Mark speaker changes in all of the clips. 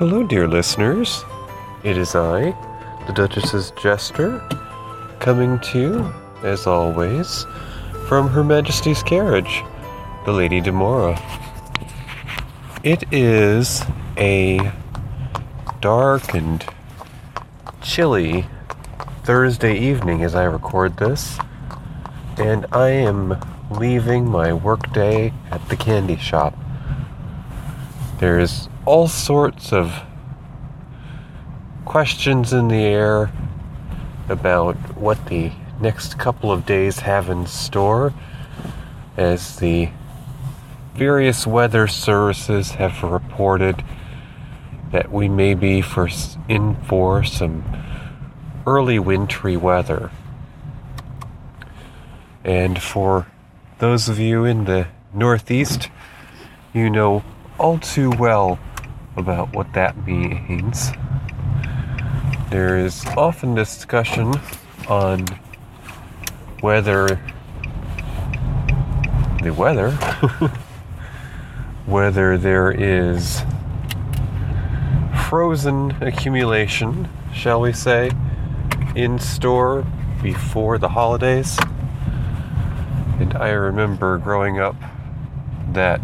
Speaker 1: Hello, dear listeners. It is I, the Duchess's Jester, coming to you, as always, from Her Majesty's carriage, the Lady Demora. It is a dark and chilly Thursday evening as I record this, and I am leaving my workday at the candy shop. There's all sorts of questions in the air about what the next couple of days have in store as the various weather services have reported that we may be for in for some early wintry weather. And for those of you in the Northeast, you know all too well about what that means. There is often discussion on whether the weather, whether there is frozen accumulation, shall we say, in store before the holidays. And I remember growing up that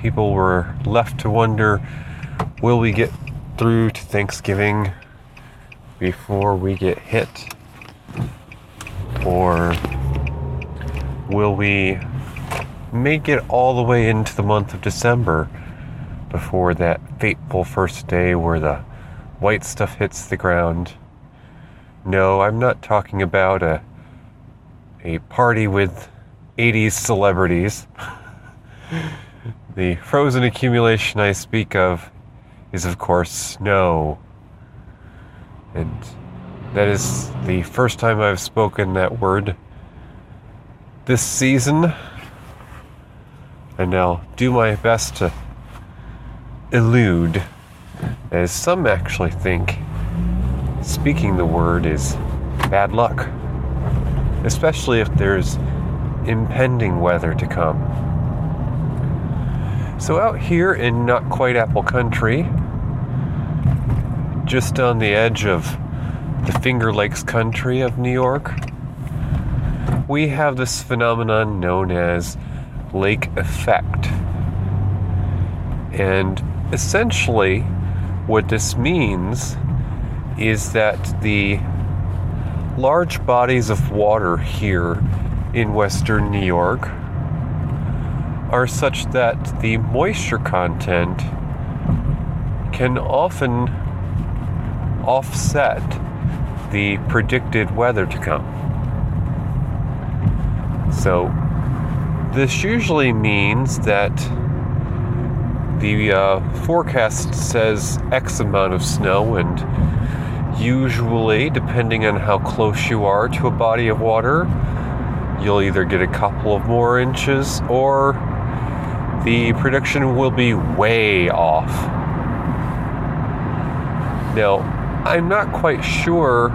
Speaker 1: people were left to wonder will we get through to Thanksgiving before we get hit? Or will we make it all the way into the month of December before that fateful first day where the white stuff hits the ground? No, I'm not talking about a a party with 80s celebrities. the frozen accumulation I speak of is, of course, snow. And that is the first time I've spoken that word this season. And I'll do my best to elude, as some actually think speaking the word is bad luck especially if there's impending weather to come. So, out here in not quite Apple Country, just on the edge of the Finger Lakes country of New York, we have this phenomenon known as lake effect. And essentially, what this means is that the large bodies of water here in western New York are such that the moisture content can often offset the predicted weather to come. So, this usually means that the uh, forecast says X amount of snow and usually, depending on how close you are to a body of water, you'll either get a couple of more inches or the prediction will be way off. Now, I'm not quite sure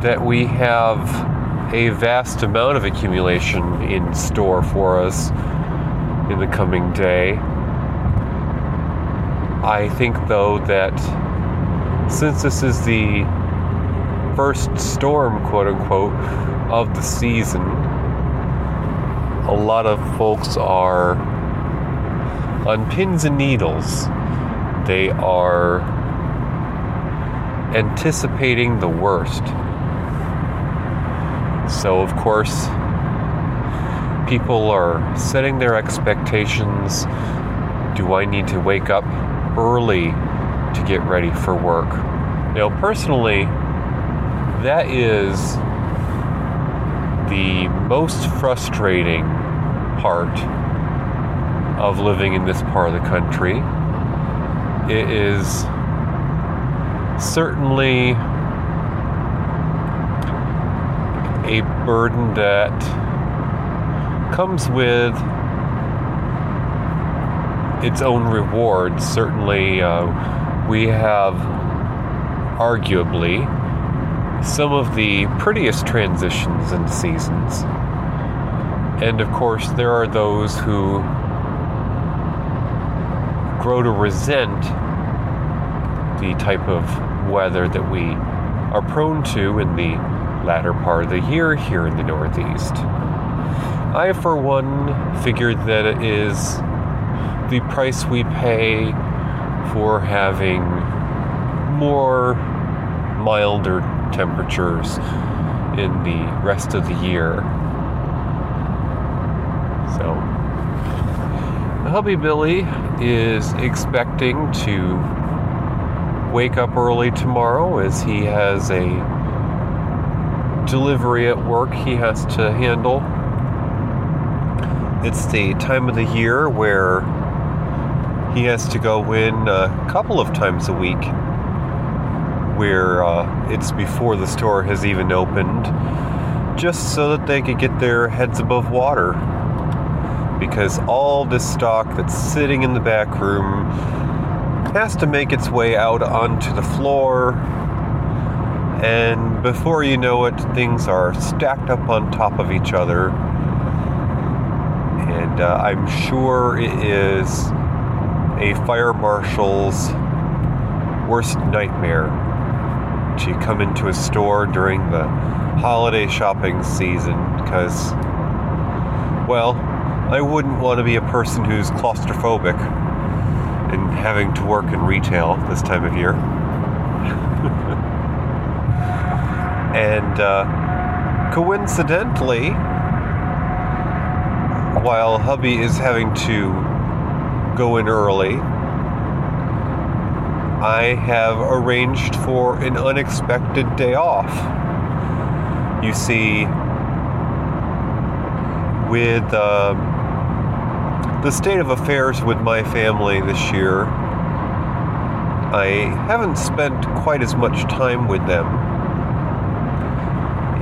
Speaker 1: that we have a vast amount of accumulation in store for us in the coming day. I think, though, that since this is the first storm, quote unquote, of the season, a lot of folks are on pins and needles. They are anticipating the worst. So, of course, people are setting their expectations. Do I need to wake up early to get ready for work. Now, personally, that is the most frustrating part of living in this part of the country. It is certainly a burden that comes with its own rewards. Certainly, uh, we have arguably some of the prettiest transitions and seasons. And of course, there are those who grow to resent the type of weather that we are prone to in the latter part of the year here in the Northeast. I, for one, figured that it is the price we pay for having more milder temperatures in the rest of the year. So, hubby Billy is expecting to wake up early tomorrow as he has a delivery at work he has to handle. It's the time of the year where he has to go in a couple of times a week where uh, it's before the store has even opened, just so that they could get their heads above water. Because all this stock that's sitting in the back room has to make its way out onto the floor, and before you know it, things are stacked up on top of each other. And uh, I'm sure it is a fire marshal's worst nightmare you come into a store during the holiday shopping season because, well, I wouldn't want to be a person who's claustrophobic and having to work in retail this time of year. and uh, coincidentally, while hubby is having to go in early, I have arranged for an unexpected day off. You see, with uh, the state of affairs with my family this year, I haven't spent quite as much time with them.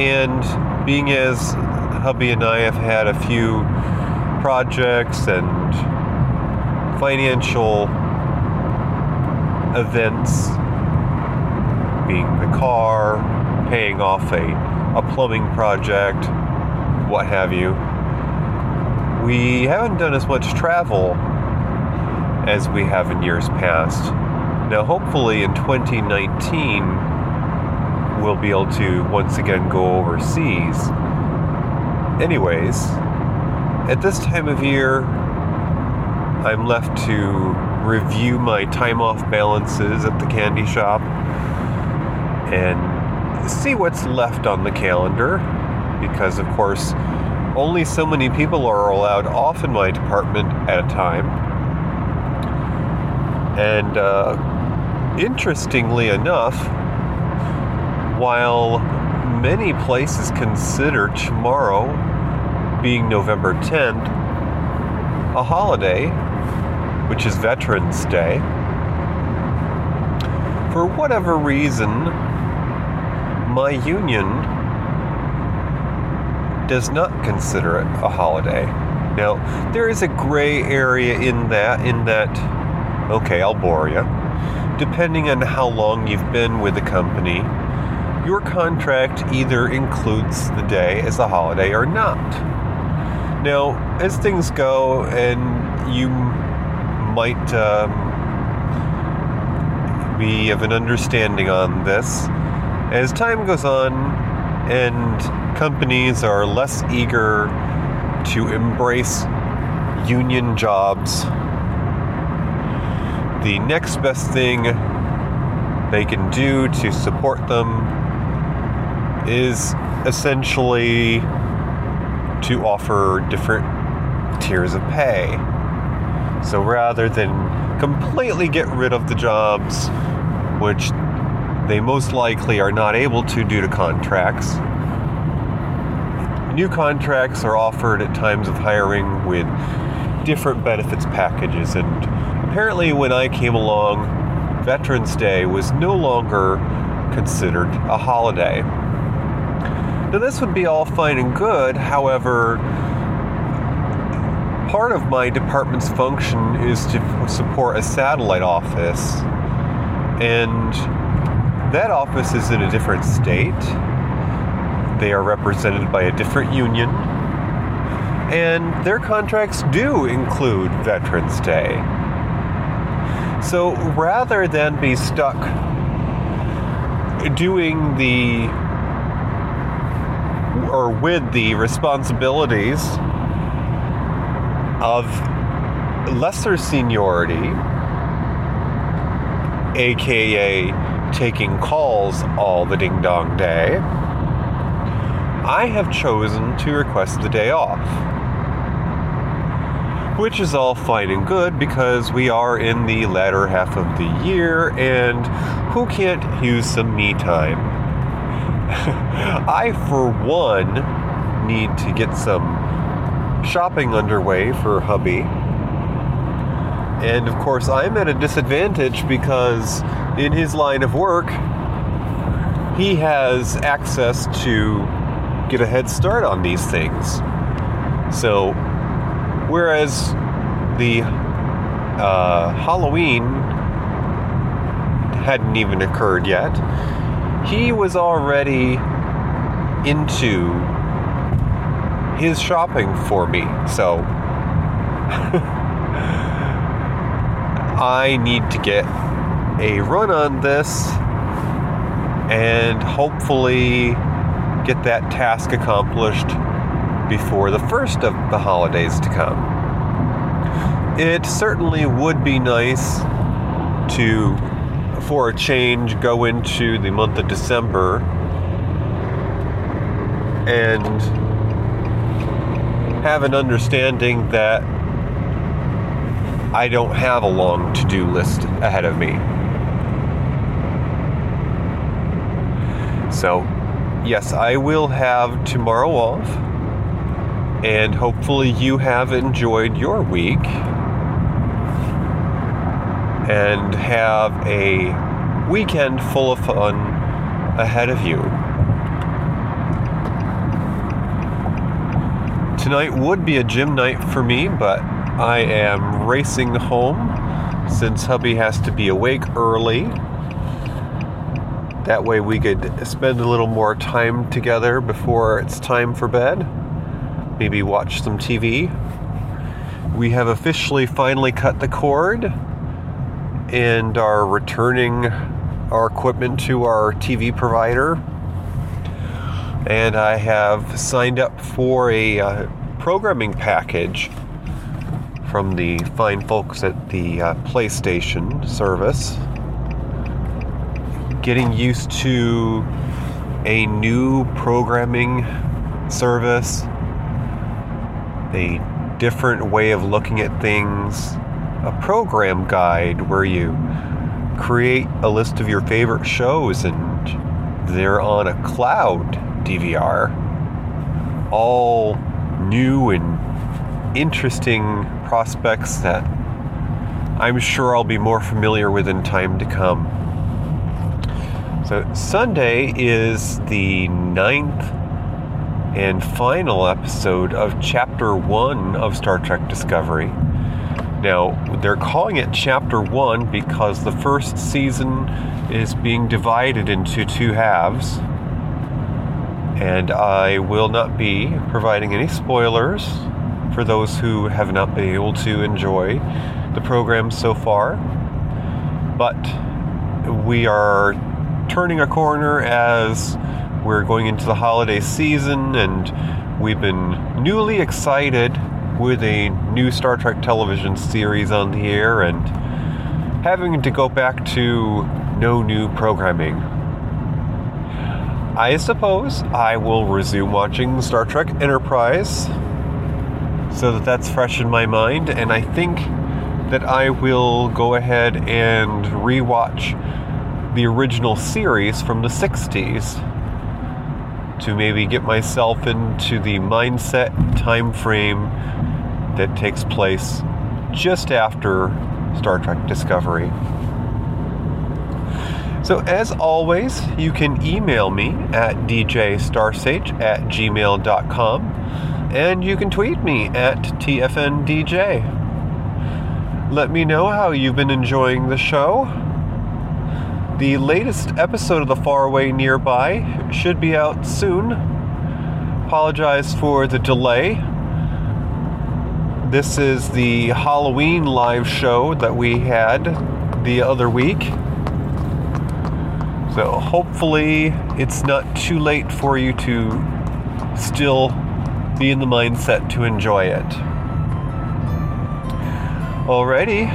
Speaker 1: And being as hubby and I have had a few projects and financial events, being the car, paying off a, a plumbing project, what have you. We haven't done as much travel as we have in years past. Now, hopefully, in 2019, we'll be able to once again go overseas. Anyways, at this time of year, I'm left to review my time off balances at the candy shop and see what's left on the calendar because, of course, only so many people are allowed off in my department at a time. And uh, interestingly enough, while many places consider tomorrow being November 10th a holiday, which is Veterans Day. For whatever reason, my union does not consider it a holiday. Now, there is a gray area in that, in that, okay, I'll bore you. Depending on how long you've been with the company, your contract either includes the day as a holiday or not. Now, as things go, and you might um, be of an understanding on this. As time goes on and companies are less eager to embrace union jobs, the next best thing they can do to support them is essentially to offer different tiers of pay. So rather than completely get rid of the jobs, which they most likely are not able to due to contracts, new contracts are offered at times of hiring with different benefits packages. And apparently, when I came along, Veterans Day was no longer considered a holiday. Now, this would be all fine and good, however, part of my department's function is to support a satellite office. And that office is in a different state. They are represented by a different union. And their contracts do include Veterans Day. So rather than be stuck doing the or with the responsibilities of lesser seniority, aka taking calls all the ding dong day, I have chosen to request the day off. Which is all fine and good because we are in the latter half of the year and who can't use some me time? I, for one, need to get some shopping underway for hubby. And of course, I'm at a disadvantage because in his line of work, he has access to get a head start on these things. So, whereas the uh, Halloween hadn't even occurred yet, he was already into his shopping for me. So I need to get a run on this and hopefully get that task accomplished before the first of the holidays to come. It certainly would be nice to, for a change, go into the month of December and have an understanding that I don't have a long to do list ahead of me. So, yes, I will have tomorrow off, and hopefully, you have enjoyed your week and have a weekend full of fun ahead of you. Tonight would be a gym night for me, but I am racing home since hubby has to be awake early. That way we could spend a little more time together before it's time for bed. Maybe watch some TV. We have officially finally cut the cord and are returning our equipment to our TV provider and I have signed up for a uh, programming package from the fine folks at the uh, PlayStation service. Getting used to a new programming service, a different way of looking at things, a program guide where you create a list of your favorite shows and they're on a cloud DVR. All new and interesting prospects that I'm sure I'll be more familiar with in time to come. So, Sunday is the ninth and final episode of Chapter 1 of Star Trek Discovery. Now, they're calling it Chapter 1 because the first season is being divided into two halves and I will not be providing any spoilers for those who have not been able to enjoy the program so far. But we are turning a corner as we're going into the holiday season, and we've been newly excited with a new Star Trek television series on the air and having to go back to no new programming I suppose I will resume watching Star Trek Enterprise so that that's fresh in my mind, and I think that I will go ahead and rewatch the original series from the 60s to maybe get myself into the mindset time frame that takes place just after Star Trek Discovery. So, as always, you can email me at djstarsage at gmail.com and you can tweet me at tfndj. Let me know how you've been enjoying the show. The latest episode of The Faraway Nearby should be out soon. Apologize for the delay. This is the Halloween live show that we had the other week. So hopefully it's not too late for you to still be in the mindset to enjoy it. Alrighty.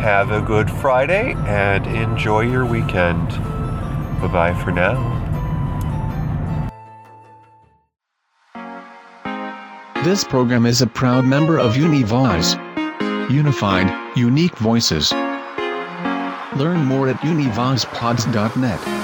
Speaker 1: Have a good Friday and enjoy your weekend. Bye bye for now.
Speaker 2: This program is a proud member of Univoice. Unified, unique voices. Learn more at univoicepods.net.